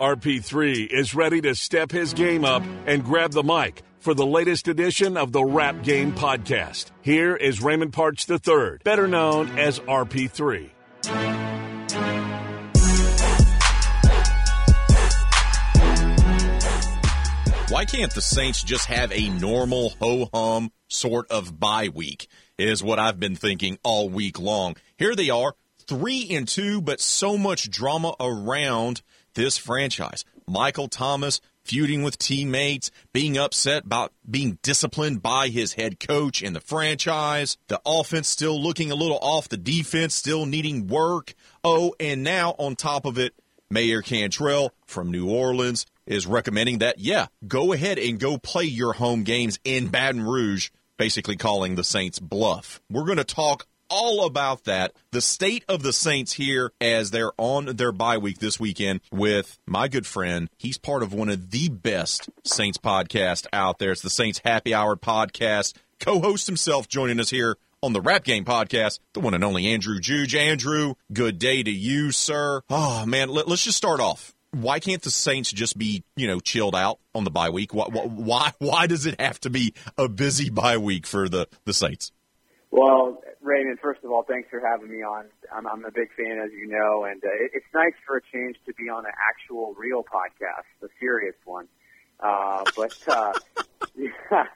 RP3 is ready to step his game up and grab the mic for the latest edition of the Rap Game Podcast. Here is Raymond Parts III, better known as RP3. Why can't the Saints just have a normal ho hum sort of bye week? Is what I've been thinking all week long. Here they are, three and two, but so much drama around this franchise. Michael Thomas feuding with teammates, being upset about being disciplined by his head coach and the franchise, the offense still looking a little off, the defense still needing work. Oh, and now on top of it, Mayor Cantrell from New Orleans is recommending that, yeah, go ahead and go play your home games in Baton Rouge, basically calling the Saints bluff. We're going to talk all about that. The state of the Saints here as they're on their bye week this weekend with my good friend. He's part of one of the best Saints podcasts out there. It's the Saints Happy Hour podcast. Co-host himself joining us here on the Rap Game podcast, the one and only Andrew Juge. Andrew, good day to you, sir. Oh man, let, us just start off. Why can't the Saints just be, you know, chilled out on the bye week? Why, why, why does it have to be a busy bye week for the, the Saints? Well, Raymond, first of all, thanks for having me on. I'm, I'm a big fan, as you know, and uh, it, it's nice for a change to be on an actual, real podcast, the serious one. Uh, but uh, yeah,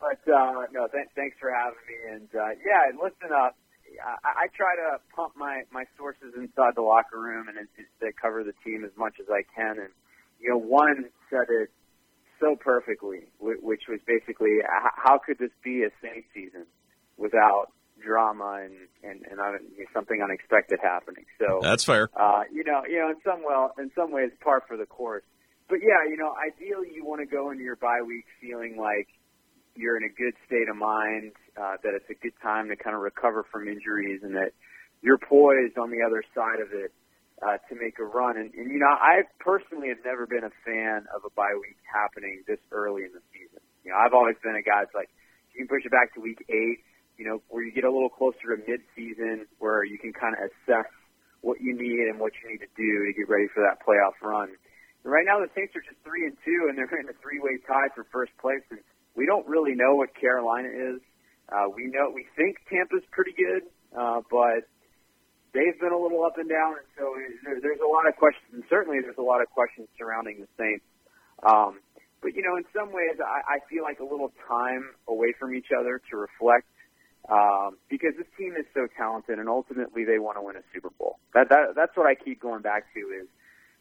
but uh, no, th- thanks for having me. And uh, yeah, listen up. I, I try to pump my my sources inside the locker room and that cover the team as much as I can. And you know, one said it so perfectly, which was basically, how could this be a Saints season without drama and and, and uh, something unexpected happening. So that's fair. Uh, you know, you know, in some well, in some ways, par for the course. But yeah, you know, ideally, you want to go into your bye week feeling like you're in a good state of mind, uh, that it's a good time to kind of recover from injuries, and that you're poised on the other side of it uh, to make a run. And, and you know, I personally have never been a fan of a bye week happening this early in the season. You know, I've always been a guy that's like, you can push it back to week eight you know, where you get a little closer to mid-season, where you can kind of assess what you need and what you need to do to get ready for that playoff run. And right now, the Saints are just three and two, and they're in a three-way tie for first place. And we don't really know what Carolina is. Uh, we know we think Tampa's pretty good, uh, but they've been a little up and down, and so there, there's a lot of questions. And certainly, there's a lot of questions surrounding the Saints. Um, but you know, in some ways, I, I feel like a little time away from each other to reflect um, because this team is so talented, and ultimately they want to win a Super Bowl. That, that that's what I keep going back to is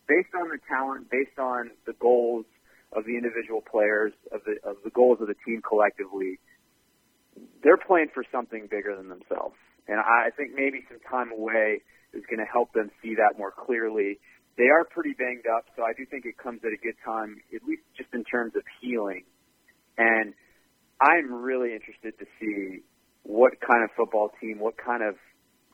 based on the talent, based on the goals of the individual players, of the of the goals of the team collectively. They're playing for something bigger than themselves, and I think maybe some time away is going to help them see that more clearly. They are pretty banged up, so I do think it comes at a good time, at least just in terms of healing. And I'm really interested to see what kind of football team, what kind of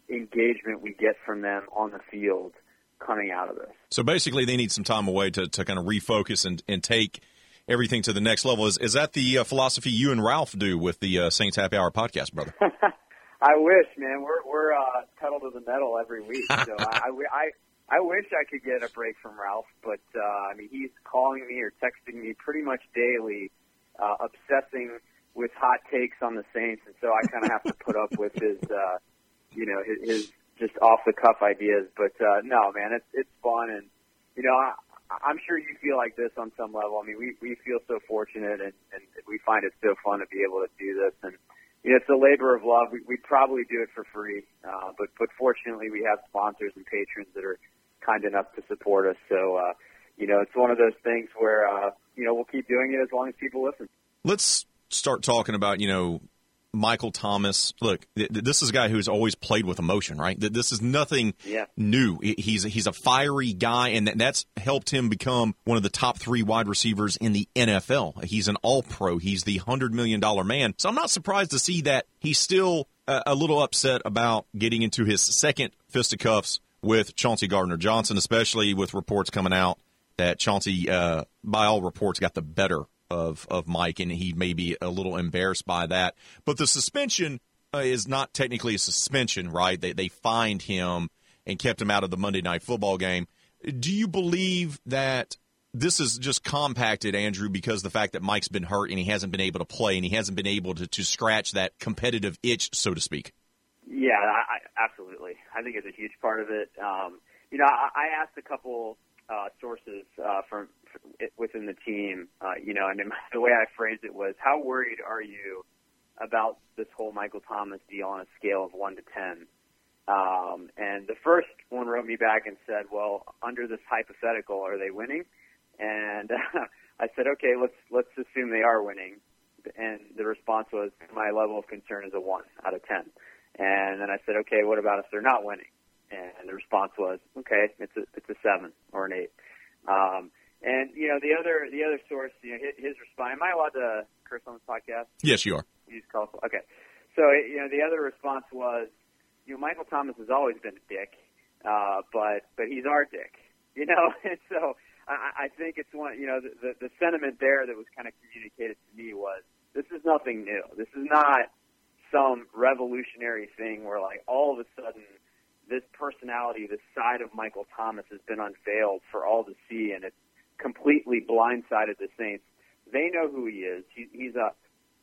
engagement we get from them on the field coming out of this. So basically, they need some time away to, to kind of refocus and, and take everything to the next level. Is, is that the uh, philosophy you and Ralph do with the uh, Saints Happy Hour podcast, brother? I wish, man. We're we're uh, pedal to the metal every week, so I, I, I wish I could get a break from Ralph, but uh, I mean he's calling me or texting me pretty much daily, uh, obsessing with hot takes on the Saints, and so I kind of have to put up with his, uh, you know, his, his just off the cuff ideas. But uh, no, man, it's it's fun, and you know, I, I'm sure you feel like this on some level. I mean, we we feel so fortunate, and and we find it so fun to be able to do this, and you know, it's a labor of love. We we'd probably do it for free, uh, but but fortunately, we have sponsors and patrons that are kind enough to support us. So. uh you know, it's one of those things where, uh, you know, we'll keep doing it as long as people listen. Let's start talking about, you know, Michael Thomas. Look, this is a guy who's always played with emotion, right? This is nothing yeah. new. He's he's a fiery guy, and that's helped him become one of the top three wide receivers in the NFL. He's an All Pro. He's the hundred million dollar man. So I'm not surprised to see that he's still a little upset about getting into his second fisticuffs with Chauncey Gardner Johnson, especially with reports coming out that Chauncey, uh, by all reports, got the better of of Mike, and he may be a little embarrassed by that. But the suspension uh, is not technically a suspension, right? They they fined him and kept him out of the Monday Night Football game. Do you believe that this is just compacted, Andrew, because the fact that Mike's been hurt and he hasn't been able to play and he hasn't been able to, to scratch that competitive itch, so to speak? Yeah, I, I, absolutely. I think it's a huge part of it. Um, you know, I, I asked a couple uh, sources uh, from, from within the team, uh, you know, and the way I phrased it was, "How worried are you about this whole Michael Thomas deal on a scale of one to ten? Um, and the first one wrote me back and said, "Well, under this hypothetical, are they winning?" And uh, I said, "Okay, let's let's assume they are winning." And the response was, "My level of concern is a one out of ten. And then I said, "Okay, what about if they're not winning?" And the response was, "Okay, it's a it's a seven or an eight. Um, and you know the other the other source, you know, his, his response. Am I allowed to curse on this podcast? Yes, you are. Use colorful. Okay. So you know the other response was, you know, Michael Thomas has always been a dick, uh, but but he's our dick, you know. And so I, I think it's one, you know, the, the the sentiment there that was kind of communicated to me was, this is nothing new. This is not some revolutionary thing where like all of a sudden this personality, this side of Michael Thomas has been unveiled for all to see, and it's completely blindsided the Saints. They know who he is. He, he's a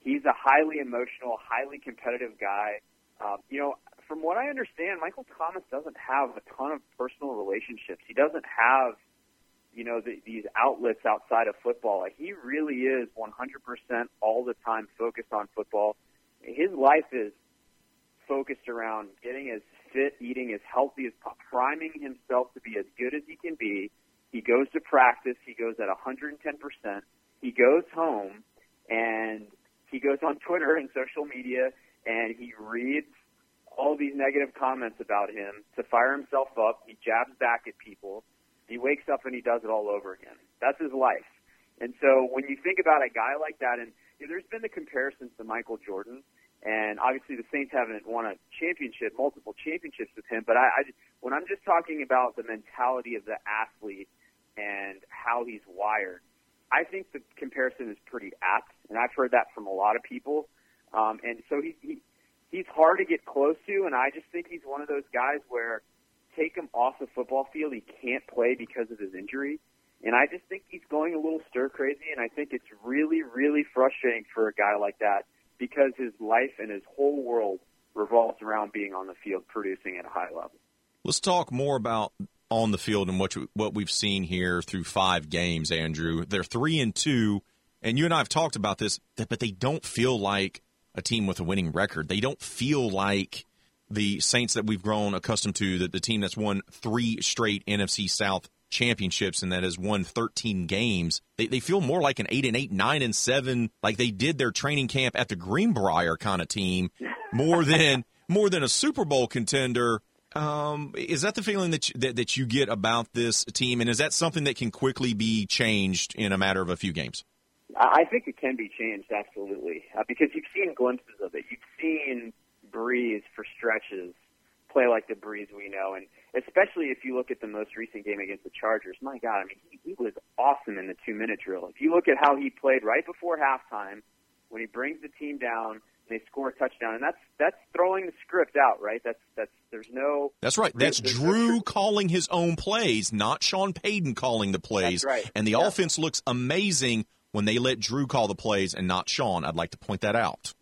he's a highly emotional, highly competitive guy. Um, you know, from what I understand, Michael Thomas doesn't have a ton of personal relationships. He doesn't have, you know, the, these outlets outside of football. Like he really is 100% all the time focused on football. His life is focused around getting as fit, eating as healthy as priming himself to be as good as he can be. He goes to practice. He goes at 110%. He goes home and he goes on Twitter and social media and he reads all these negative comments about him to fire himself up. He jabs back at people. He wakes up and he does it all over again. That's his life. And so when you think about a guy like that, and you know, there's been the comparisons to Michael Jordan, and obviously the Saints haven't won a championship, multiple championships with him. But I, I when I'm just talking about the mentality of the athlete and how he's wired, I think the comparison is pretty apt, and I've heard that from a lot of people. Um, and so he, he he's hard to get close to, and I just think he's one of those guys where take him off the football field, he can't play because of his injury. And I just think he's going a little stir crazy, and I think it's really, really frustrating for a guy like that because his life and his whole world revolves around being on the field producing at a high level. Let's talk more about on the field and what what we've seen here through five games, Andrew. They're three and two, and you and I have talked about this, but they don't feel like a team with a winning record. They don't feel like the Saints that we've grown accustomed to, that the team that's won three straight NFC South championships and that has won 13 games. They, they feel more like an 8 and 8, 9 and 7, like they did their training camp at the Greenbrier kind of team more than more than a Super Bowl contender. Um, is that the feeling that, you, that that you get about this team, and is that something that can quickly be changed in a matter of a few games? I think it can be changed absolutely uh, because you've seen glimpses of it. You've seen Brees for stretches play like the Brees we know, and especially if you look at the most recent game against the Chargers. My God, I mean, he, he was awesome in the two-minute drill. If you look at how he played right before halftime, when he brings the team down, they score a touchdown, and that's that's throwing the script out, right? That's that's there's no. That's right. That's Drew no calling his own plays, not Sean Payton calling the plays. That's right. And the yeah. offense looks amazing when they let Drew call the plays and not Sean. I'd like to point that out.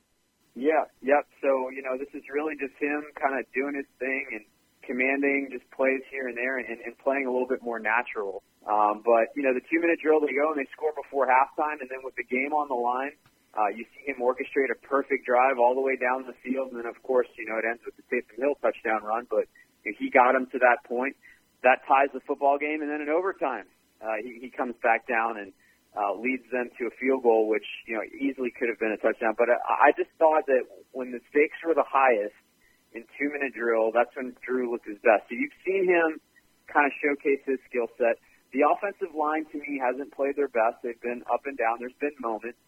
Yeah, yep. So, you know, this is really just him kind of doing his thing and commanding just plays here and there and, and playing a little bit more natural. Um, but, you know, the two minute drill, they go and they score before halftime. And then with the game on the line, uh, you see him orchestrate a perfect drive all the way down the field. And then, of course, you know, it ends with the Taysom Hill touchdown run. But you know, he got him to that point. That ties the football game. And then in overtime, uh, he, he comes back down and, uh, leads them to a field goal, which you know easily could have been a touchdown. But I, I just thought that when the stakes were the highest in two minute drill, that's when Drew looked his best. So you've seen him kind of showcase his skill set. The offensive line to me hasn't played their best. They've been up and down. There's been moments.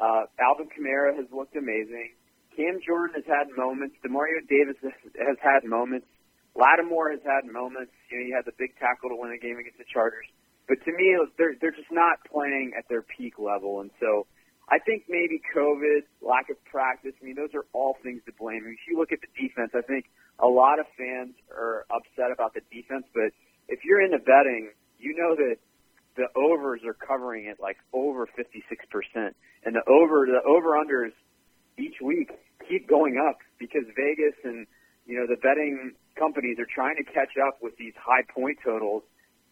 Uh, Alvin Kamara has looked amazing. Cam Jordan has had moments. Demario Davis has had moments. Lattimore has had moments. You know, he had the big tackle to win the game against the Chargers. But to me, they're they're just not playing at their peak level, and so I think maybe COVID, lack of practice. I mean, those are all things to blame. if you look at the defense, I think a lot of fans are upset about the defense, but if you're into betting, you know that the overs are covering it like over 56%. And the over, the over unders each week keep going up because Vegas and, you know, the betting companies are trying to catch up with these high point totals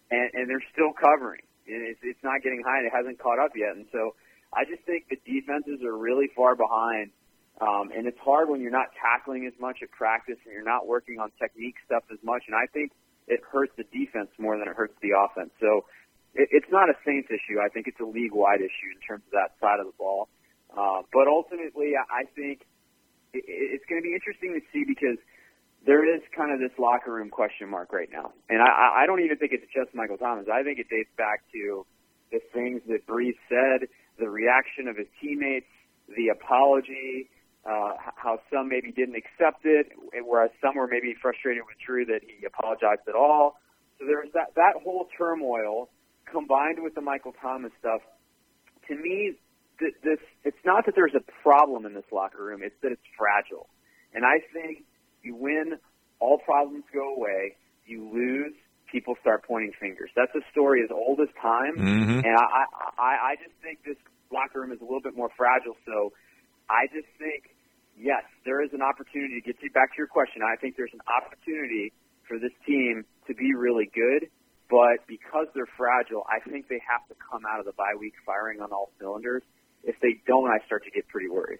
and, and they're still covering. It's, it's not getting high. It hasn't caught up yet. And so I just think the defenses are really far behind. Um, and it's hard when you're not tackling as much at practice and you're not working on technique stuff as much. And I think it hurts the defense more than it hurts the offense. So it, it's not a Saints issue. I think it's a league wide issue in terms of that side of the ball. Uh, but ultimately, I think it, it's going to be interesting to see because there is kind of this locker room question mark right now. And I, I don't even think it's just Michael Thomas. I think it dates back to the things that Brees said, the reaction of his teammates, the apology, uh, how some maybe didn't accept it, whereas some were maybe frustrated with Drew that he apologized at all. So there's that that whole turmoil combined with the Michael Thomas stuff. To me, th- this it's not that there's a problem in this locker room; it's that it's fragile. And I think you win, all problems go away. You lose, people start pointing fingers. That's a story as old as time, mm-hmm. and I, I I just think this locker room is a little bit more fragile. So I just think yes, there is an opportunity to get to back to your question. I think there's an opportunity for this team to be really good, but because they're fragile, I think they have to come out of the bye week firing on all cylinders. If they don't, I start to get pretty worried.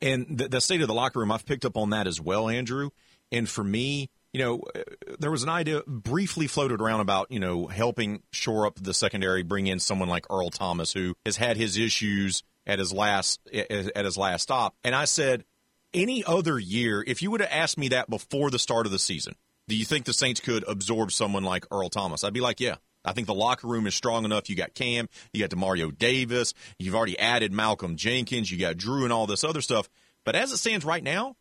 And the, the state of the locker room, I've picked up on that as well, Andrew. And for me, you know, there was an idea briefly floated around about, you know, helping shore up the secondary, bring in someone like Earl Thomas, who has had his issues at his last at his last stop. And I said, any other year, if you would have asked me that before the start of the season, do you think the Saints could absorb someone like Earl Thomas? I'd be like, yeah. I think the locker room is strong enough. You got Cam, you got Demario Davis, you've already added Malcolm Jenkins, you got Drew and all this other stuff. But as it stands right now,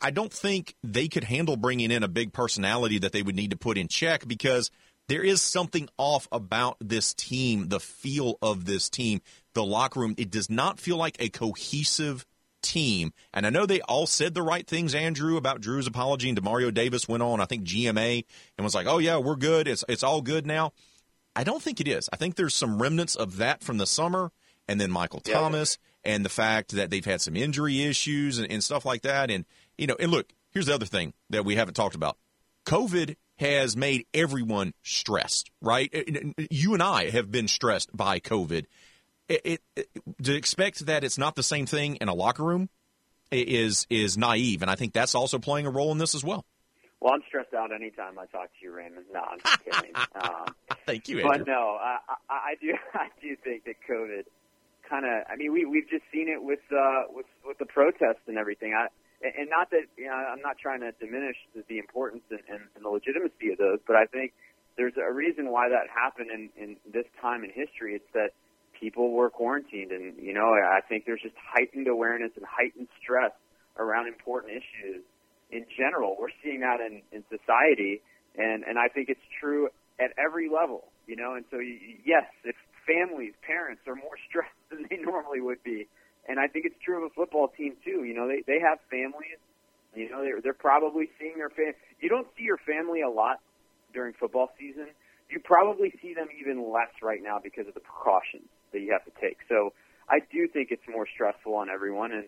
I don't think they could handle bringing in a big personality that they would need to put in check because there is something off about this team, the feel of this team, the locker room. It does not feel like a cohesive team. And I know they all said the right things, Andrew, about Drew's apology, and Demario Davis went on, I think, GMA and was like, oh, yeah, we're good. It's, it's all good now. I don't think it is. I think there's some remnants of that from the summer, and then Michael yeah. Thomas, and the fact that they've had some injury issues and, and stuff like that. And, you know, and look, here's the other thing that we haven't talked about COVID has made everyone stressed, right? You and I have been stressed by COVID it, it, to expect that it's not the same thing in a locker room is is naive, and I think that's also playing a role in this as well. Well, I'm stressed out anytime I talk to you, Raymond. No, I'm just kidding. um, Thank you, Andrew. But no, I, I, I do I do think that COVID kind of. I mean, we we've just seen it with uh, with with the protests and everything. I and not that you know, I'm not trying to diminish the, the importance and, and, and the legitimacy of those, but I think there's a reason why that happened in, in this time in history. It's that people were quarantined, and you know, I think there's just heightened awareness and heightened stress around important issues in general. We're seeing that in, in society, and and I think it's true at every level. You know, and so yes, if families, parents are more stressed than they normally would be, and I think it's true of a football team too. You know, they they have families. You know, they're they're probably seeing their fam. You don't see your family a lot during football season. You probably see them even less right now because of the precautions that you have to take. So I do think it's more stressful on everyone, and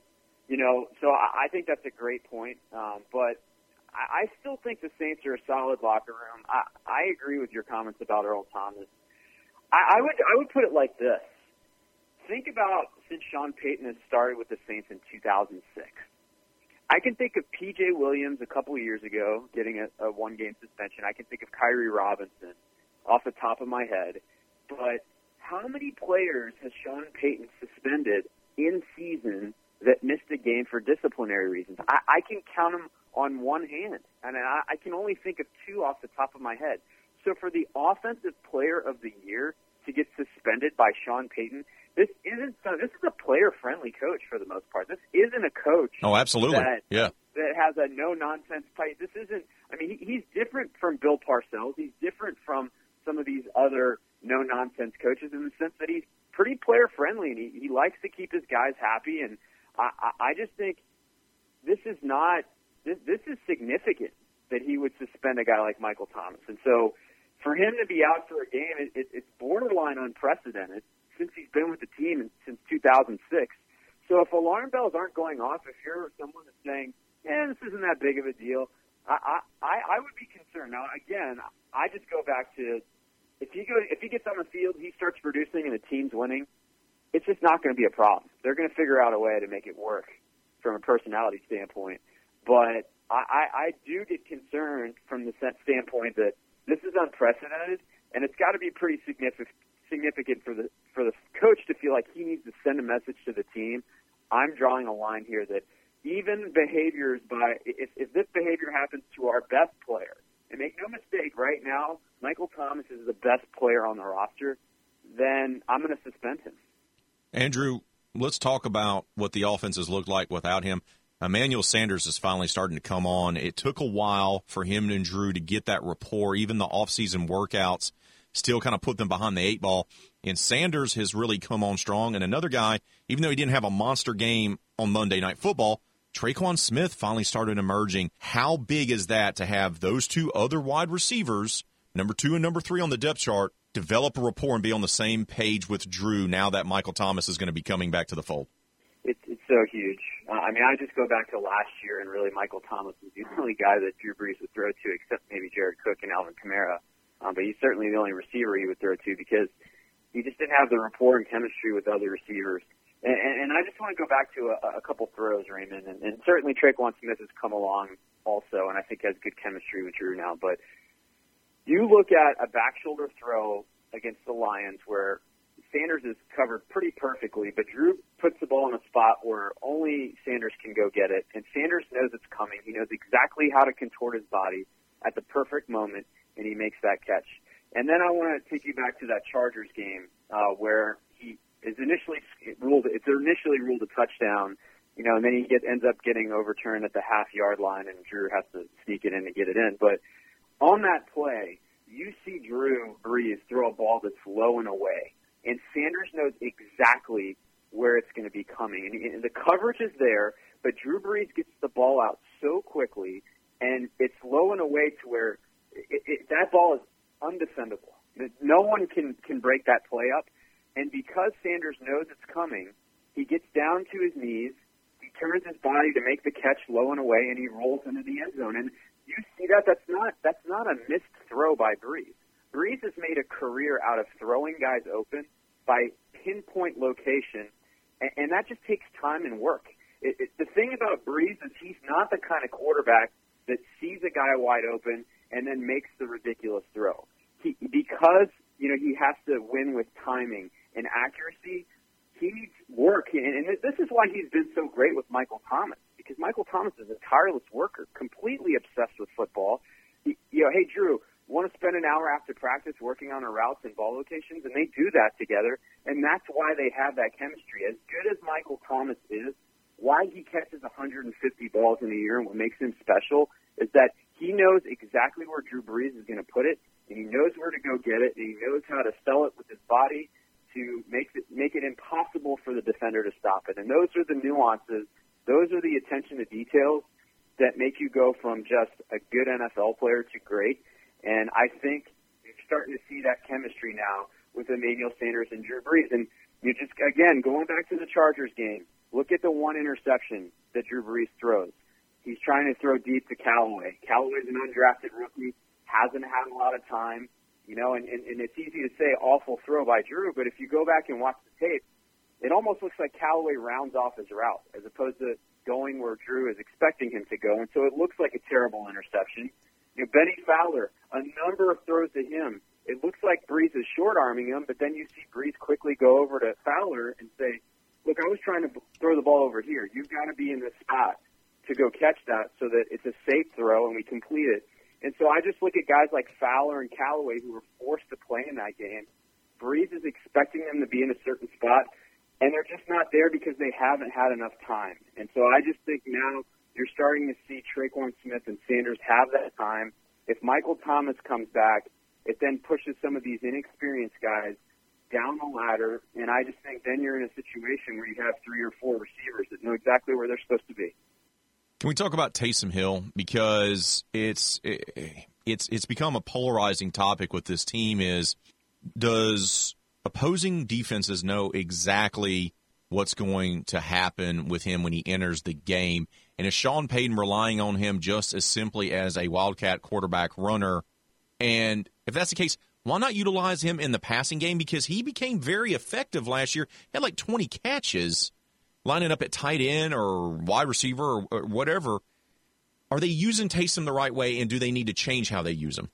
you know, so I, I think that's a great point. Um, but I, I still think the Saints are a solid locker room. I, I agree with your comments about Earl Thomas. I, I would I would put it like this: Think about since Sean Payton has started with the Saints in 2006. I can think of P.J. Williams a couple years ago getting a, a one-game suspension. I can think of Khiry Robinson off the top of my head, but how many players has Sean Payton suspended in season that missed a game for disciplinary reasons? I, I can count them on one hand, and I, I can only think of two off the top of my head. So for the offensive player of the year to get suspended by Sean Payton, this isn't this is a player friendly coach for the most part. This isn't a coach. Oh, absolutely. That, yeah. That has a no nonsense type. This isn't. I mean, he, he's different from Bill Parcells. He's different from some of these other no nonsense coaches in the sense that he's pretty player friendly and he, he likes to keep his guys happy. And I, I, just think this is not this, this is significant that he would suspend a guy like Michael Thomas. And so for him to be out for a game, it, it, it's borderline unprecedented since he's been with the team since 2006. So if alarm bells aren't going off, if you're someone that's saying, "Yeah, this isn't that big of a deal," I I, I would be concerned. Now, again, I just go back to if he goes if he gets on the field, he starts producing, and the team's winning. It's just not going to be a problem. They're going to figure out a way to make it work from a personality standpoint. But I, I, I do get concerned from the standpoint that this is unprecedented, and it's got to be pretty significant significant for the for the coach to feel like he needs to send a message to the team. I'm drawing a line here that even behaviors by if, if this behavior happens to our best player, and make no mistake, right now Michael Thomas is the best player on the roster, then I'm going to suspend him. Andrew, let's talk about what the offense has looked like without him. Emmanuel Sanders is finally starting to come on. It took a while for him and Drew to get that rapport. Even the offseason workouts still kind of put them behind the eight ball. And Sanders has really come on strong. And another guy, even though he didn't have a monster game on Monday Night Football, Tre'Quan Smith finally started emerging. How big is that to have those two other wide receivers, number two and number three on the depth chart, develop a rapport and be on the same page with Drew now that Michael Thomas is going to be coming back to the fold? It's, it's so huge. Uh, I mean, I just go back to last year, and really Michael Thomas was the only guy that Drew Brees would throw to, except maybe Jared Cook and Alvin Kamara. Um, but he's certainly the only receiver he would throw to because he just didn't have the rapport and chemistry with other receivers. And, and, I just want to go back to a, a couple throws, Raymond, and, and certainly Tre'Quan Smith has come along also, and I think has good chemistry with Drew now. But you look at a back shoulder throw against the Lions where Sanders is covered pretty perfectly, but Drew puts the ball in a spot where only Sanders can go get it, and Sanders knows it's coming. He knows exactly how to contort his body at the perfect moment, and he makes that catch. And then I want to take you back to that Chargers game uh, where he is initially ruled. It's initially ruled a touchdown, you know, and then he get, ends up getting overturned at the half yard line, and Drew has to sneak it in to get it in. But on that play, you see Drew Brees throw a ball that's low and away, and Sanders knows exactly where it's going to be coming, and, and the coverage is there. But Drew Brees gets the ball out so quickly, and it's low and away to where it, it, that ball is undefendable. No one can can break that play up, and because Sanders knows it's coming, he gets down to his knees. He turns his body to make the catch low and away, and he rolls into the end zone. And you see that? That's not that's not a missed throw by Brees. Brees has made a career out of throwing guys open by pinpoint location, and, and that just takes time and work. It, it, the thing about Brees is he's not the kind of quarterback that sees a guy wide open and then makes the ridiculous throw. He, because you know he has to win with timing and accuracy. He needs work, and, this is why he's been so great with Michael Thomas. Because Michael Thomas is a tireless worker, completely obsessed with football. He, you know, hey Drew, want to spend an hour after practice working on our routes and ball locations, and they do that together, and that's why they have that chemistry. As good as Michael Thomas is, why he catches 150 balls in a year and what makes him special is that he knows exactly where Drew Brees is going to put it, and he knows where to go get it, and he knows how to sell it with his body to make it make it impossible for the defender to stop it. And those are the nuances. Those are the attention to details that make you go from just a good NFL player to great. And I think you're starting to see that chemistry now with Emmanuel Sanders and Drew Brees. And you just again going back to the Chargers game. Look at the one interception that Drew Brees throws. He's trying to throw deep to Callaway. Callaway's an undrafted rookie, hasn't had a lot of time, you know, and, and, and it's easy to say awful throw by Drew, but if you go back and watch the tape, it almost looks like Callaway rounds off his route as opposed to going where Drew is expecting him to go, and so it looks like a terrible interception. You know, Bennie Fowler, a number of throws to him. It looks like Brees is short arming him, but then you see Brees quickly go over to Fowler and say, "Look, I was trying to throw the ball over here. You've got to be in this spot." to go catch that so that it's a safe throw and we complete it. And so I just look at guys like Fowler and Callaway who were forced to play in that game. Brees is expecting them to be in a certain spot, and they're just not there because they haven't had enough time. And so I just think now you're starting to see Tre'Quan Smith and Sanders have that time. If Michael Thomas comes back, it then pushes some of these inexperienced guys down the ladder, and I just think then you're in a situation where you have three or four receivers that know exactly where they're supposed to be. Can we talk about Taysom Hill because it's it, it's it's become a polarizing topic with this team is does opposing defenses know exactly what's going to happen with him when he enters the game? And is Sean Payton relying on him just as simply as a Wildcat quarterback runner? And if that's the case, why not utilize him in the passing game? Because he became very effective last year. He had like 20 catches lining up at tight end or wide receiver or, or whatever. Are they using Taysom the right way, and do they need to change how they use him?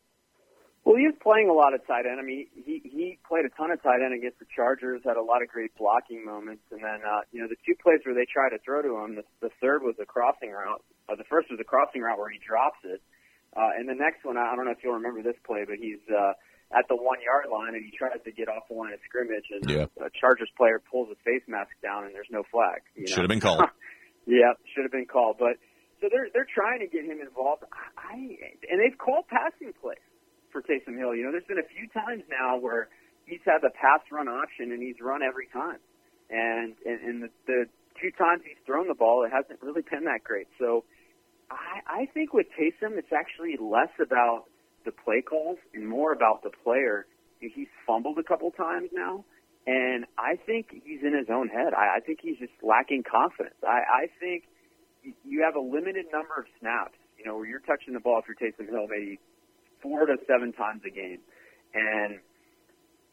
Well, he was playing a lot of tight end. I mean, he he played a ton of tight end against the Chargers, had a lot of great blocking moments, and then uh, you know the two plays where they tried to throw to him, the, the third was a crossing route. Uh, the first was a crossing route where he drops it, uh, and the next one, I don't know if you'll remember this play, but he's uh, at the one yard line and he tries to get off the line of scrimmage, and yeah. a Chargers player pulls his face mask down, and there's no flag. You know? Should have been called. yeah, should have been called. But so they're they're trying to get him involved. I and they've called passing plays for Taysom Hill. You know, there's been a few times now where he's had the pass run option and he's run every time, and and, and the, the two times he's thrown the ball, it hasn't really been that great. So. I, I think with Taysom, it's actually less about the play calls and more about the player. He's fumbled a couple times now, and I think he's in his own head. I, I think he's just lacking confidence. I, I think you have a limited number of snaps, you know, where you're touching the ball if you're Taysom Hill maybe four to seven times a game. And,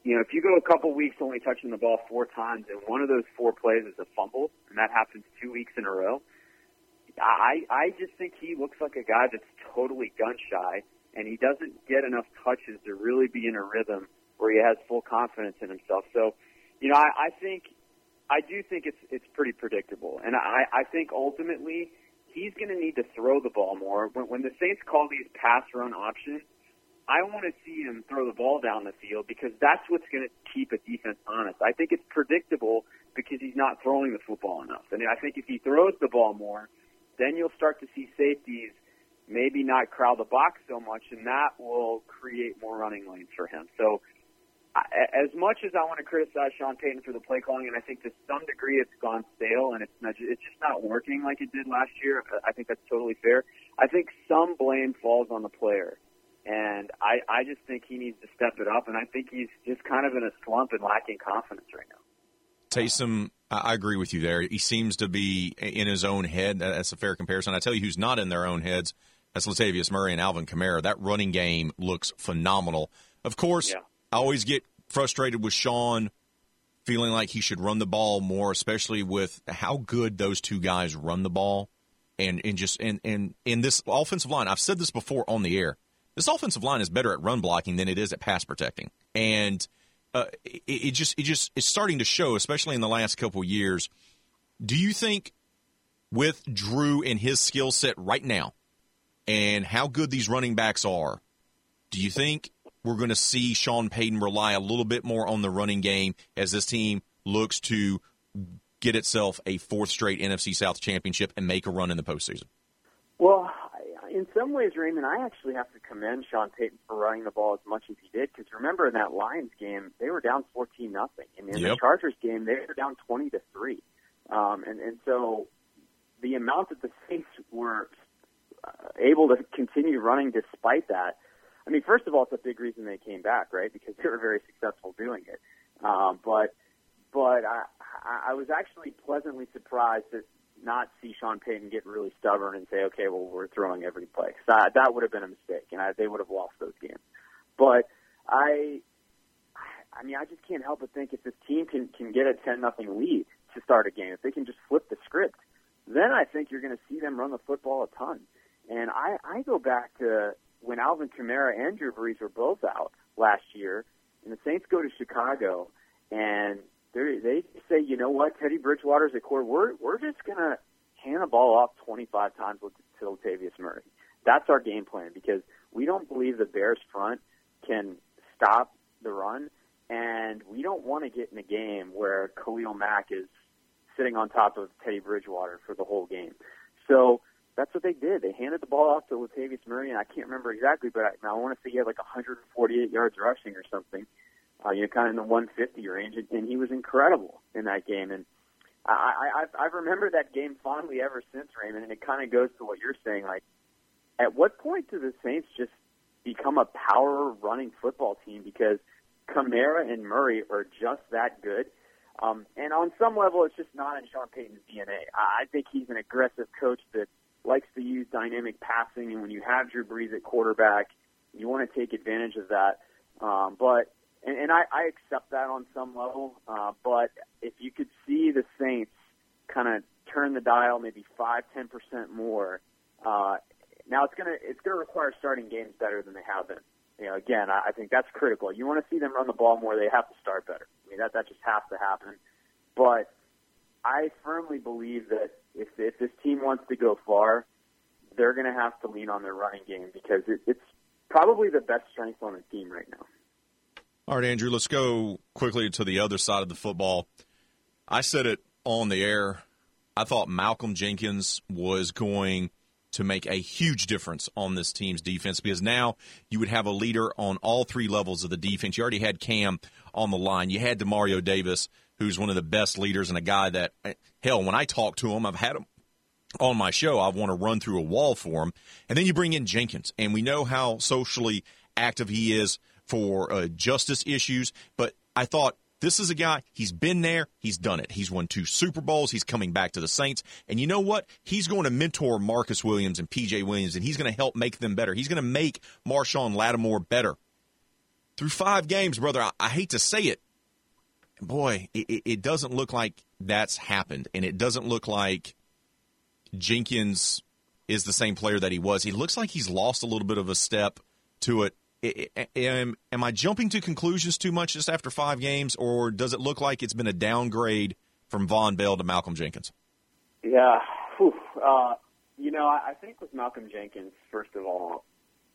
you know, if you go a couple weeks only touching the ball four times and one of those four plays is a fumble, and that happens two weeks in a row, I, I just think he looks like a guy that's totally gun shy and he doesn't get enough touches to really be in a rhythm where he has full confidence in himself. So, you know, I, I think I do think it's it's pretty predictable, and I I think ultimately he's going to need to throw the ball more. When, when the Saints call these pass run options, I want to see him throw the ball down the field because that's what's going to keep a defense honest. I think it's predictable because he's not throwing the football enough, and I think if he throws the ball more, then you'll start to see safeties maybe not crowd the box so much, and that will create more running lanes for him. So, as much as I want to criticize Sean Payton for the play calling, and I think to some degree it's gone stale and it's not, it's just not working like it did last year. Uh, I think that's totally fair. I think some blame falls on the player, and I I just think he needs to step it up, and I think he's just kind of in a slump and lacking confidence right now. Taysom, I agree with you there. He seems to be in his own head. That's a fair comparison. I tell you who's not in their own heads that's Latavius Murray and Alvin Kamara. That running game looks phenomenal. Of course, yeah. I always get frustrated with Sean feeling like he should run the ball more, especially with how good those two guys run the ball. And, and just and, and in this offensive line, I've said this before on the air. This offensive line is better at run blocking than it is at pass protecting, and uh, it, it just it just it's starting to show, especially in the last couple years. Do you think with Drew and his skill set right now, and how good these running backs are, do you think we're going to see Sean Payton rely a little bit more on the running game as this team looks to get itself a fourth straight NFC South championship and make a run in the postseason? Well, in some ways, Raymond, I actually have to commend Sean Payton for running the ball as much as he did. Because remember, in that Lions game, they were down fourteen nothing, and in yep. the Chargers game, they were down twenty to three. Um, and and so the amount that the Saints were able to continue running despite that. I mean, first of all, it's a big reason they came back, right? Because they were very successful doing it. Um, but but I, I was actually pleasantly surprised to not see Sean Payton get really stubborn and say, okay, well, we're throwing every play. Cause that, that would have been a mistake, and I, they would have lost those games. But I, I mean, I just can't help but think if this team can can get a ten nothing lead to start a game, if they can just flip the script, then I think you're going to see them run the football a ton. And I, I go back to when Alvin Kamara and Drew Brees were both out last year, and the Saints go to Chicago, and they say, you know what, Teddy Bridgewater's at core. We're we're just gonna hand the ball off 25 times to Latavius Murray. That's our game plan because we don't believe the Bears front can stop the run, and we don't want to get in a game where Khalil Mack is sitting on top of Teddy Bridgewater for the whole game. So that's what they did. They handed the ball off to Latavius Murray, and I can't remember exactly, but I, I want to say he had like 148 yards rushing or something, uh, you know, kind of in the 150 range, and, and he was incredible in that game. And I, I, I've, I've remembered that game fondly ever since, Raymond, and it kind of goes to what you're saying. Like, at what point do the Saints just become a power running football team because Kamara and Murray are just that good. Um, and on some level, it's just not in Sean Payton's DNA. I think he's an aggressive coach that likes to use dynamic passing, and when you have Drew Brees at quarterback, you want to take advantage of that. Um, but and, and I, I accept that on some level. Uh, but if you could see the Saints kind of turn the dial maybe five, ten percent more, uh, now it's gonna it's gonna require starting games better than they have been. You know, again, I, I think that's critical. You want to see them run the ball more; they have to start better. I mean, that that just has to happen. But I firmly believe that if if this team wants to go far, they're going to have to lean on their running game because it, it's probably the best strength on the team right now. All right, Andrew, let's go quickly to the other side of the football. I said it on the air. I thought Malcolm Jenkins was going to make a huge difference on this team's defense because now you would have a leader on all three levels of the defense. You already had Cam on the line. You had Demario Davis, who's one of the best leaders and a guy that, hell, when I talk to him, I've had him on my show. I want to run through a wall for him. And then you bring in Jenkins, and we know how socially active he is for uh, justice issues. But I thought this is a guy, he's been there, he's done it. He's won two Super Bowls, he's coming back to the Saints. And you know what? He's going to mentor Marcus Williams and PJ Williams, and he's going to help make them better. He's going to make Marshon Lattimore better. Through five games, brother, I, I hate to say it. Boy, it, it doesn't look like that's happened. And it doesn't look like Jenkins is the same player that he was. He looks like he's lost a little bit of a step to it am, am I jumping to conclusions too much just after five games, or does it look like it's been a downgrade from Vonn Bell to Malcolm Jenkins? Yeah, Uh, you know, I, think with Malcolm Jenkins, first of all,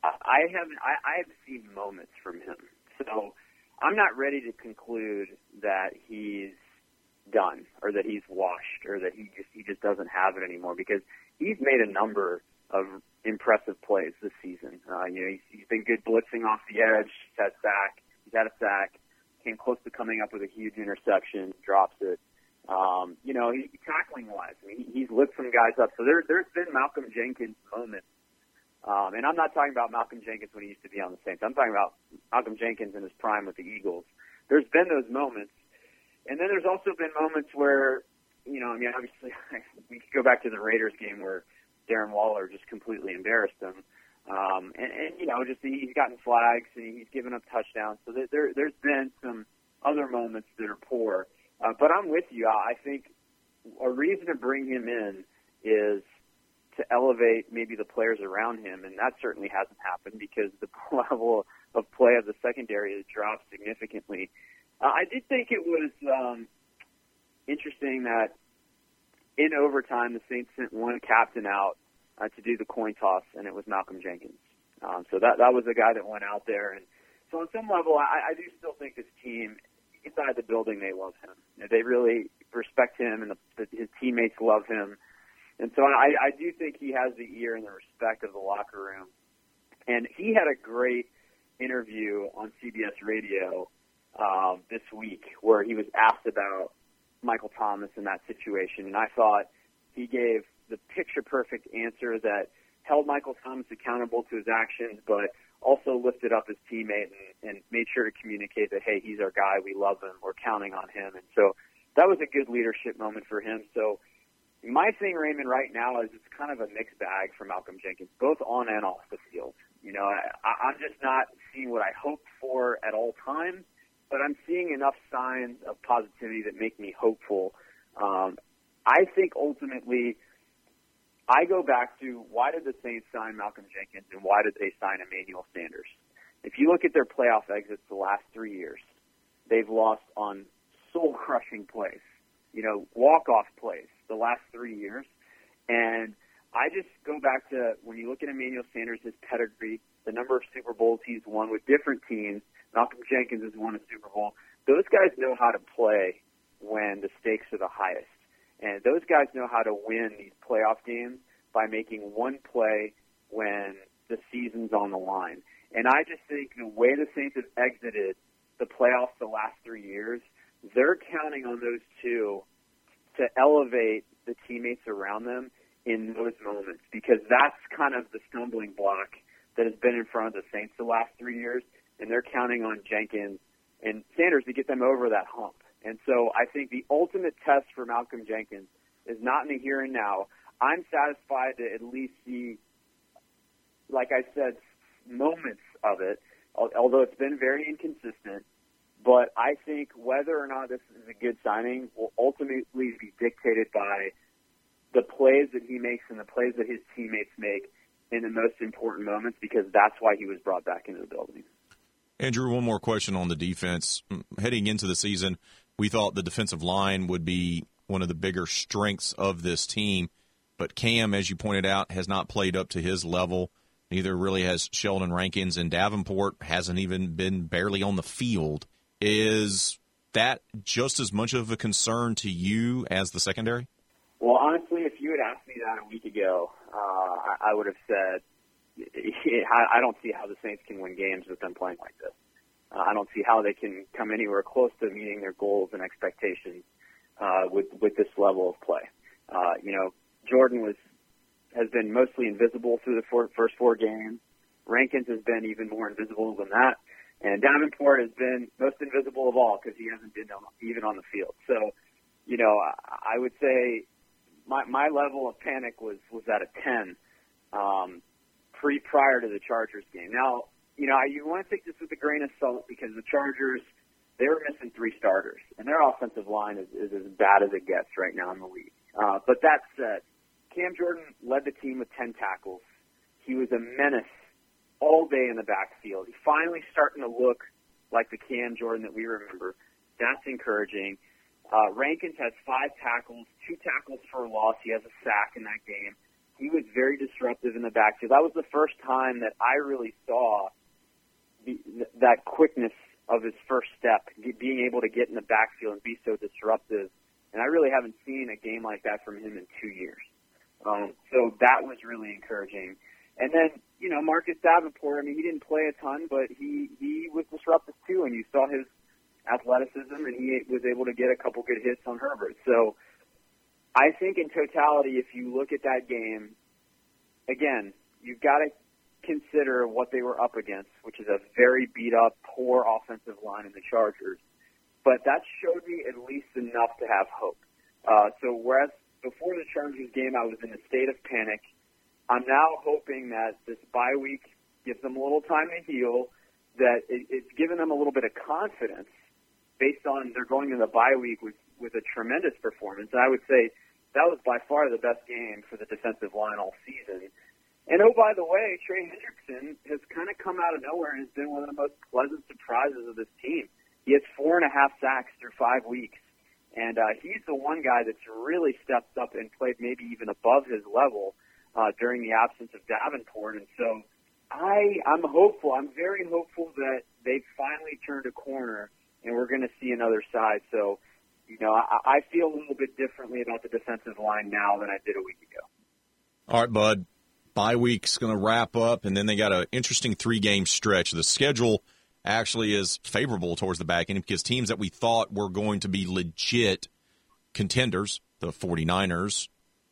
I, haven't, I have seen moments from him, so I'm not ready to conclude that he's done or that he's washed or that he just he just doesn't have it anymore because he's made a number of impressive plays this season. Uh, you know, he's, he's been good blitzing off the edge. He's had sack. He's had a sack. Came close to coming up with a huge interception. Drops it. Um, you know, he, tackling wise, I mean, he, he's lit some guys up. So there, there's been Malcolm Jenkins moments. Um, and I'm not talking about Malcolm Jenkins when he used to be on the Saints. I'm talking about Malcolm Jenkins in his prime with the Eagles. There's been those moments. And then there's also been moments where, you know, I mean, obviously, we could go back to the Raiders game where Darren Waller just completely embarrassed him. Um, and, and you know, just he's gotten flags and he's given up touchdowns. So there there's been some other moments that are poor. Uh, but I'm with you. I think a reason to bring him in is to elevate maybe the players around him, and that certainly hasn't happened because the level of play of the secondary has dropped significantly. Uh, I did think it was um, interesting that in overtime, the Saints sent one captain out uh, to do the coin toss, and it was Malcolm Jenkins. Um, so that that was the guy that went out there, and so on some level, I, I do still think this team inside the building they love him. They really respect him, and the, the, his teammates love him, and so I, I do think he has the ear and the respect of the locker room. And he had a great interview on CBS Radio um, this week where he was asked about Michael Thomas in that situation, and I thought he gave the picture perfect answer that held Michael Thomas accountable to his actions, but also lifted up his teammate and, and made sure to communicate that hey, he's our guy, we love him, we're counting on him, and so that was a good leadership moment for him. So my thing, Raymond, right now is it's kind of a mixed bag for Malcolm Jenkins, both on and off the field. You know, I, I'm just not seeing what I hoped for at all times but I'm seeing enough signs of positivity that make me hopeful. Um, I think ultimately, I go back to why did the Saints sign Malcolm Jenkins and why did they sign Emmanuel Sanders? If you look at their playoff exits the last three years, they've lost on soul crushing plays, you know, walk off plays the last three years. And I just go back to when you look at Emmanuel Sanders, his pedigree, the number of Super Bowls he's won with different teams, Malcolm Jenkins has won a Super Bowl. Those guys know how to play when the stakes are the highest. And those guys know how to win these playoff games by making one play when the season's on the line. And I just think the way the Saints have exited the playoffs the last three years, they're counting on those two to elevate the teammates around them in those moments because that's kind of the stumbling block that has been in front of the Saints the last three years, and they're counting on Jenkins and Sanders to get them over that hump. And so I think the ultimate test for Malcolm Jenkins is not in the here and now. I'm satisfied to at least see, like I said, moments of it, although it's been very inconsistent. But I think whether or not this is a good signing will ultimately be dictated by the plays that he makes and the plays that his teammates make in the most important moments because that's why he was brought back into the building. Andrew, one more question on the defense. Mm, heading into the season, we thought the defensive line would be one of the bigger strengths of this team, but Cam, as you pointed out, has not played up to his level. Neither really has Sheldon Rankins, and Davenport hasn't even been barely on the field. Is that just as much of a concern to you as the secondary? Well, honestly, if you had asked me that a week ago, uh, I, I would have said I don't see how the Saints can win games with them playing like this. Uh, I don't see how they can come anywhere close to meeting their goals and expectations uh, with with this level of play. Uh, you know, Jordan was has been mostly invisible through the four, first four games. Rankins has been even more invisible than that. And Davenport has been most invisible of all because he hasn't been on, even on the field. So, you know, I, I would say my my level of panic was was at a ten um, pre prior to the Chargers game. Now, you know, you want to take this with a grain of salt because the Chargers they were missing three starters, and their offensive line is, is as bad as it gets right now in the league. Uh, but that said, Cam Jordan led the team with 10 tackles. He was a menace all day in the backfield. He's finally starting to look like the Cam Jordan that we remember. That's encouraging. Uh, Rankins has five tackles, two tackles for a loss. He has a sack in that game. He was very disruptive in the backfield. That was the first time that I really saw the, that quickness of his first step, being able to get in the backfield and be so disruptive. And I really haven't seen a game like that from him in two years. Um, so that was really encouraging. And then, you know, Marcus Davenport, I mean, he didn't play a ton, but he, he was disruptive too, and you saw his athleticism, and he was able to get a couple good hits on Herbert. So I think in totality, if you look at that game, again, you've got to consider what they were up against, which is a very beat up, poor offensive line in the Chargers. But that showed me at least enough to have hope. Uh, so whereas before the Chargers game, I was in a state of panic. I'm now hoping that this bye week gives them a little time to heal, that it, it's given them a little bit of confidence based on they're going in the bye week with, with a tremendous performance. And I would say that was by far the best game for the defensive line all season. And oh, by the way, Trey Hendrickson has kind of come out of nowhere and has been one of the most pleasant surprises of this team. He has four and a half sacks through five weeks. And uh, he's the one guy that's really stepped up and played maybe even above his level uh, during the absence of Davenport. And so I, I'm hopeful. I'm very hopeful that they've finally turned a corner and we're going to see another side. So, you know, I, I feel a little bit differently about the defensive line now than I did a week ago. All right, Bud. Bye week's going to wrap up, and then they got an interesting three game stretch. The schedule – actually is favorable towards the back end because teams that we thought were going to be legit contenders, the 49ers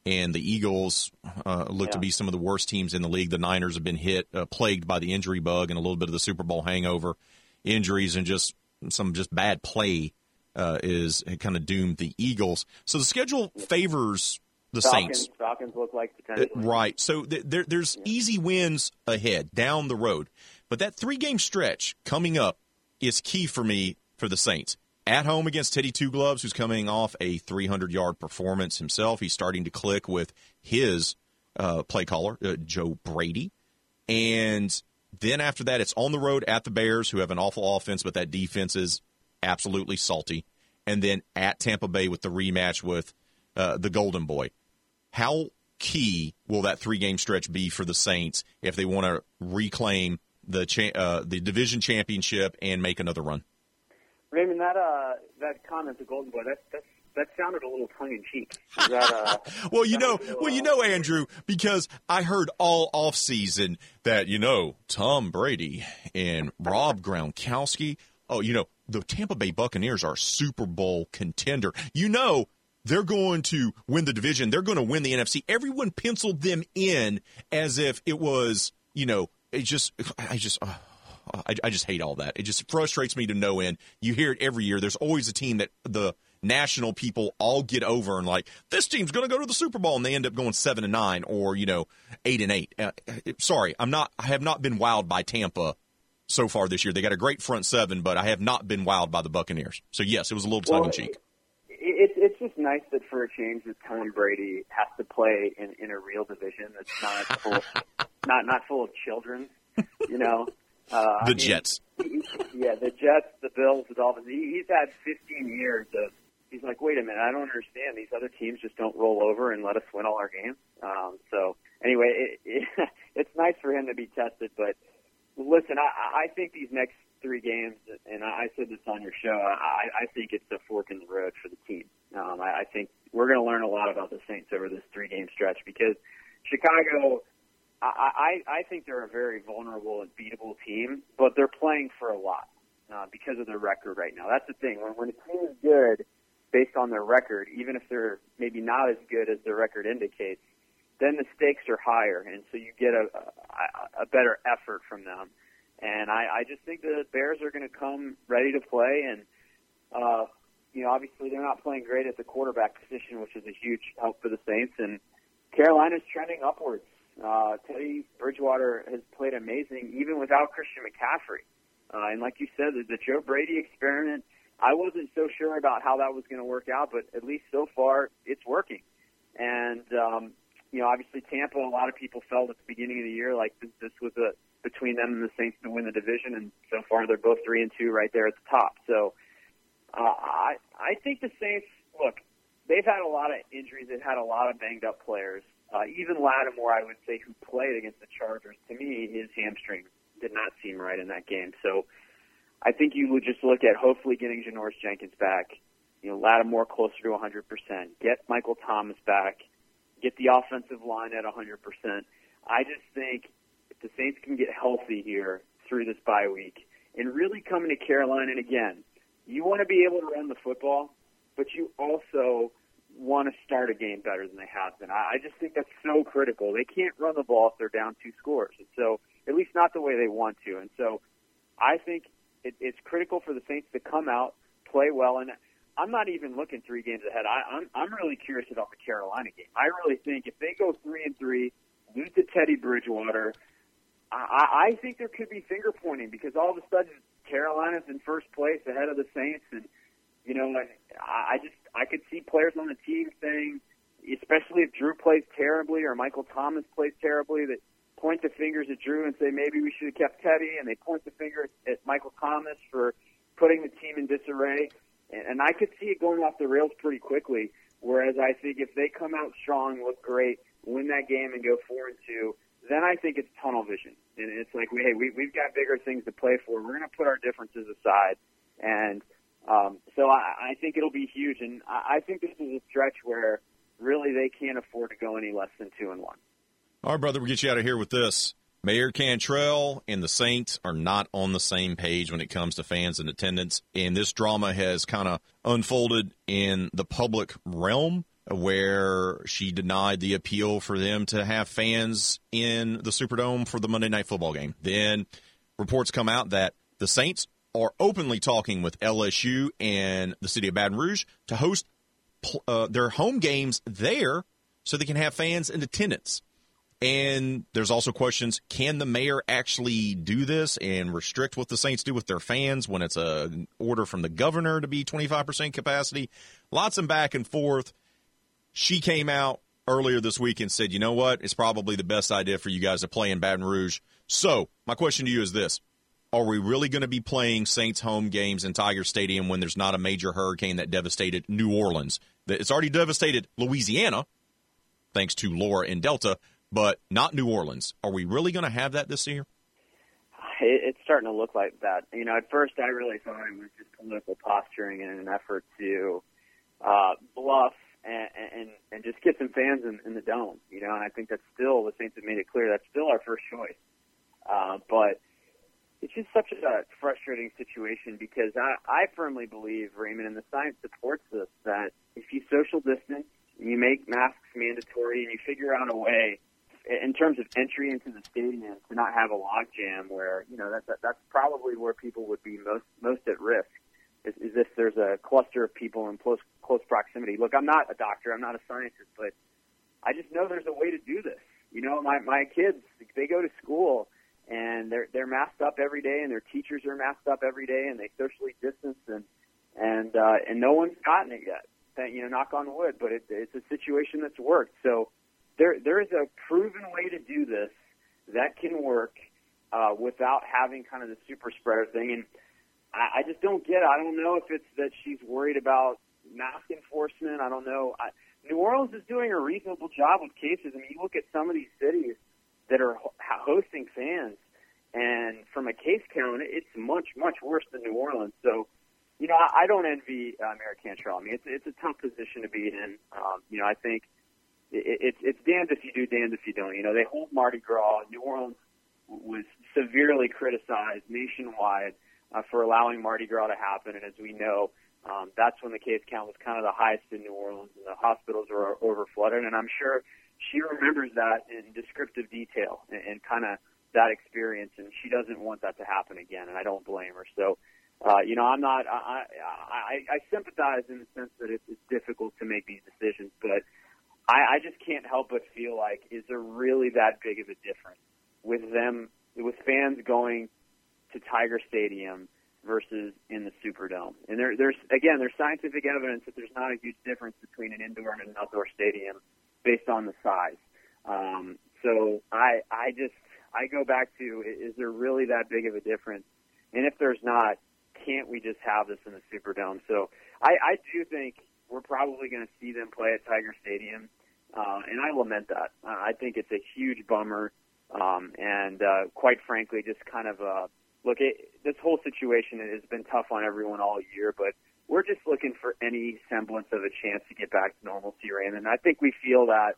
and the Eagles, uh, look yeah. to be some of the worst teams in the league. The Niners have been hit, uh, plagued by the injury bug and a little bit of the Super Bowl hangover, injuries, and just some just bad play uh, is kind of doomed the Eagles. So the schedule favors the Falcons, Saints. Falcons look like potentially. Uh, right. So th- there, there's yeah. easy wins ahead down the road. But that three game stretch coming up is key for me for the Saints. At home against Teddy Two Gloves, who's coming off a 300 yard performance himself. He's starting to click with his uh, play caller, uh, Joe Brady. And then after that, it's on the road at the Bears, who have an awful offense, but that defense is absolutely salty. And then at Tampa Bay with the rematch with uh, the Golden Boy. How key will that three game stretch be for the Saints if they want to reclaim the cha- uh, the division championship and make another run. Raymond, that uh, that comment, the Golden Boy, that that that sounded a little tongue in cheek. Uh, well, you know, well, you know, Andrew, because I heard all off season that you know Tom Brady and Rob Gronkowski. Oh, you know, the Tampa Bay Buccaneers are Super Bowl contender. You know, they're going to win the division. They're going to win the NFC. Everyone penciled them in as if it was, you know, it just, I just. Uh, I, I just hate all that. It just frustrates me to no end. You hear it every year. There's always a team that the national people all get over and like this team's going to go to the Super Bowl and they end up going seven and nine or you know eight and eight. Uh, sorry, I'm not. I have not been wowed by Tampa so far this year. They got a great front seven, but I have not been wowed by the Buccaneers. So yes, it was a little tongue in cheek. It's it's just nice that for a change that Tom Brady has to play in in a real division that's not full, not not full of children. You know, uh, the I mean, Jets. Yeah, the Jets, the Bills, the Dolphins. He, he's had 15 years of. He's like, wait a minute, I don't understand. These other teams just don't roll over and let us win all our games. Um, so anyway, it, it, it's nice for him to be tested. But listen, I, I think these next three games, and I said this on your show, I, I think it's a fork in the road for the team. Um, I, I think we're going to learn a lot about the Saints over this three game stretch because Chicago I, I think they're a very vulnerable and beatable team, but they're playing for a lot uh, because of their record right now. That's the thing. When, when a team is good based on their record, even if they're maybe not as good as their record indicates, then the stakes are higher, and so you get a, a, a better effort from them. And I, I just think the Bears are going to come ready to play, and uh, you know, obviously they're not playing great at the quarterback position, which is a huge help for the Saints. And Carolina's trending upwards. Uh, Teddy Bridgewater has played amazing even without Christian McCaffrey. Uh, and like you said, the, the Joe Brady experiment, I wasn't so sure about how that was going to work out, but at least so far it's working. And, um, you know, obviously Tampa, a lot of people felt at the beginning of the year like this, this was a, between them and the Saints to win the division, and so far they're both three and two right there at the top. So uh, I I think the Saints look they've had a lot of injuries, they've had a lot of banged up players, uh, even Lattimore, I would say, who played against the Chargers, to me, his hamstring did not seem right in that game. So I think you would just look at hopefully getting Janoris Jenkins back, you know, Lattimore closer to 100%, get Michael Thomas back, get the offensive line at 100%. I just think if the Saints can get healthy here through this bye week and really come into Carolina, and again, you want to be able to run the football, but you also want to start a game better than they have been. I, I just think that's so critical. They can't run the ball if they're down two scores, and so at least not the way they want to. And so I think it, it's critical for the Saints to come out, play well, and I'm not even looking three games ahead. I, I'm I'm really curious about the Carolina game. I really think if they go three and three, lose to Teddy Bridgewater, I, I think there could be finger pointing because all of a sudden Carolina's in first place ahead of the Saints, and you know, and I just I could see players on the team saying, especially if Drew plays terribly or Michael Thomas plays terribly, that point the fingers at Drew and say maybe we should have kept Teddy, and they point the finger at Michael Thomas for putting the team in disarray. And, and I could see it going off the rails pretty quickly. Whereas I think if they come out strong, look great, win that game, and go four and two, then I think it's tunnel vision. And it's like, hey, we, we've got bigger things to play for. We're going to put our differences aside and um, so I, I think it'll be huge, and I, I think this is a stretch where really they can't afford to go any less than two and one. All right, brother, we'll get you out of here with this. Mayor Cantrell and the Saints are not on the same page when it comes to fans and attendance. And this drama has kind of unfolded in the public realm where she denied the appeal for them to have fans in the Superdome for the Monday Night Football game. Then reports come out that the Saints are openly talking with LSU and the city of Baton Rouge to host uh, their home games there so they can have fans in attendance. And there's also questions can the mayor actually do this and restrict what the Saints do with their fans when it's a order from the governor to be 25% capacity? Lots of back and forth. She came out earlier this week and said, you know what? It's probably the best idea for you guys to play in Baton Rouge. So, my question to you is this are we really going to be playing Saints home games in Tiger Stadium when there's not a major hurricane that devastated New Orleans? It's already devastated Louisiana, thanks to Laura and Delta, but not New Orleans. Are we really going to have that this year? It's starting to look like that. You know, at first I really thought it was just political posturing in an effort to uh, bluff and, and and just get some fans in, in the dome. You know, and I think that's still the Saints have made it clear that's still our first choice. Uh, but it's just such a frustrating situation because I, I firmly believe, Raymond, and the science supports this, that if you social distance, you make masks mandatory, and you figure out a way, in terms of entry into the stadium, to not have a logjam where you know that, that that's probably where people would be most most at risk. Is, is if there's a cluster of people in close close proximity. Look, I'm not a doctor, I'm not a scientist, but I just know there's a way to do this. You know, my my kids they go to school and they're they're masked up every day, and their teachers are masked up every day, and they socially distance, and and uh, and no one's gotten it yet. Thank you know, knock on wood, but it, it's a situation that's worked. So there there is a proven way to do this that can work uh, without having kind of the super spreader thing. And I, I just don't get. it. I don't know if it's that she's worried about mask enforcement. I don't know. I, New Orleans is doing a reasonable job with cases. I mean, you look at some of these cities that are hosting fans, and from a case count, it's much much worse than New Orleans. So you know, I, I don't envy uh, Mayor Cantrell. I mean, it's it's a tough position to be in. Um, you know, I think it, it's it's damned if you do, damned if you don't. You know, they hold Mardi Gras. New Orleans was severely criticized nationwide uh, for allowing Mardi Gras to happen, and as we know, um, that's when the case count was kind of the highest in New Orleans, and the hospitals were over flooded. And I'm sure she remembers that in descriptive detail and, and kind of that experience, and she doesn't want that to happen again. And I don't blame her. So uh, you know, I'm not. I, I I sympathize in the sense that it's, it's difficult to make these decisions, but I, I just can't help but feel like, is there really that big of a difference with them, with fans going to Tiger Stadium versus in the Superdome? And there, there's again, there's scientific evidence that there's not a huge difference between an indoor and an outdoor stadium based on the size. Um, so I, I just, I go back to, is there really that big of a difference? And if there's not, can't we just have this in the Superdome? So I, I do think we're probably going to see them play at Tiger Stadium, uh, and I lament that. Uh, I think it's a huge bummer, um, and uh, quite frankly, just kind of uh, look. It, this whole situation it has been tough on everyone all year, but we're just looking for any semblance of a chance to get back to normalcy, Raymond. And I think we feel that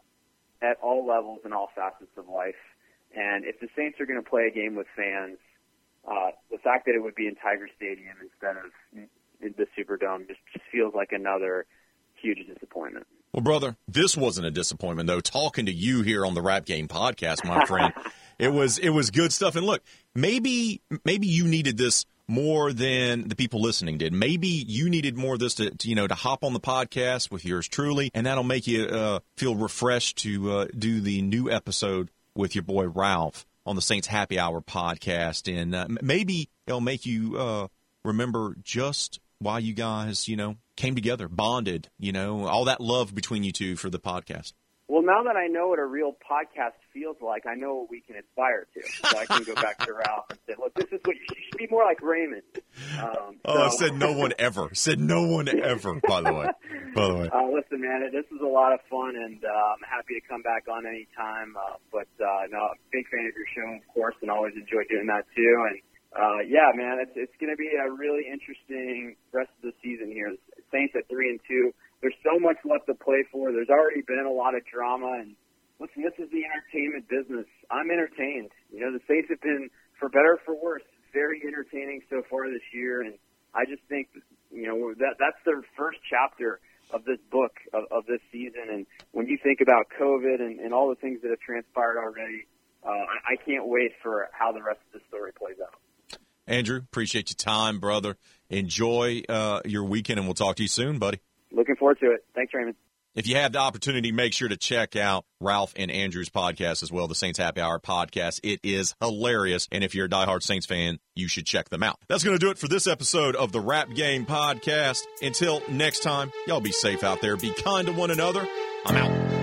at all levels and all facets of life. And if the Saints are going to play a game with fans, uh, the fact that it would be in Tiger Stadium instead of in the Superdome just, just feels like another huge disappointment. Well, brother, this wasn't a disappointment though. Talking to you here on the Rap Game podcast, my friend, it was it was good stuff. And look, maybe maybe you needed this more than the people listening did. Maybe you needed more of this to, to you know to hop on the podcast with yours truly, and that'll make you uh, feel refreshed to uh, do the new episode with your boy Ralph on the Saints Happy Hour podcast, and uh, maybe it'll make you uh, remember just why you guys, you know, came together, bonded, you know, all that love between you two for the podcast. Well, now that I know what a real podcast feels like, I know what we can aspire to. So I can go back to Ralph and say, "Look, this is what you should be more like Raymond." Um, oh, so. I said no one ever. Said no one ever. By the way, by the way. Uh, listen, man, this is a lot of fun, and uh, I'm happy to come back on anytime. Uh, but uh, no, big fan of your show, of course, and always enjoy doing that too. And uh, yeah, man, it's it's going to be a really interesting rest of the season here. Saints at three and two there's so much left to play for. There's already been a lot of drama, and listen, this is the entertainment business. I'm entertained. You know, the Saints have been, for better or for worse, very entertaining so far this year, and I just think, you know, that that's the first chapter of this book of, of this season. And when you think about COVID and, and all the things that have transpired already, uh, I, I can't wait for how the rest of the story plays out. Andrew, appreciate your time, brother. Enjoy uh, your weekend, and we'll talk to you soon, buddy looking forward to it. Thanks, Raymond. If you have the opportunity, make sure to check out Ralph and Andrew's podcast as well, the Saints Happy Hour podcast. It is hilarious. And if you're a diehard Saints fan, you should check them out. That's going to do it for this episode of the Rap Game podcast. Until next time, y'all be safe out there. Be kind to one another. I'm out.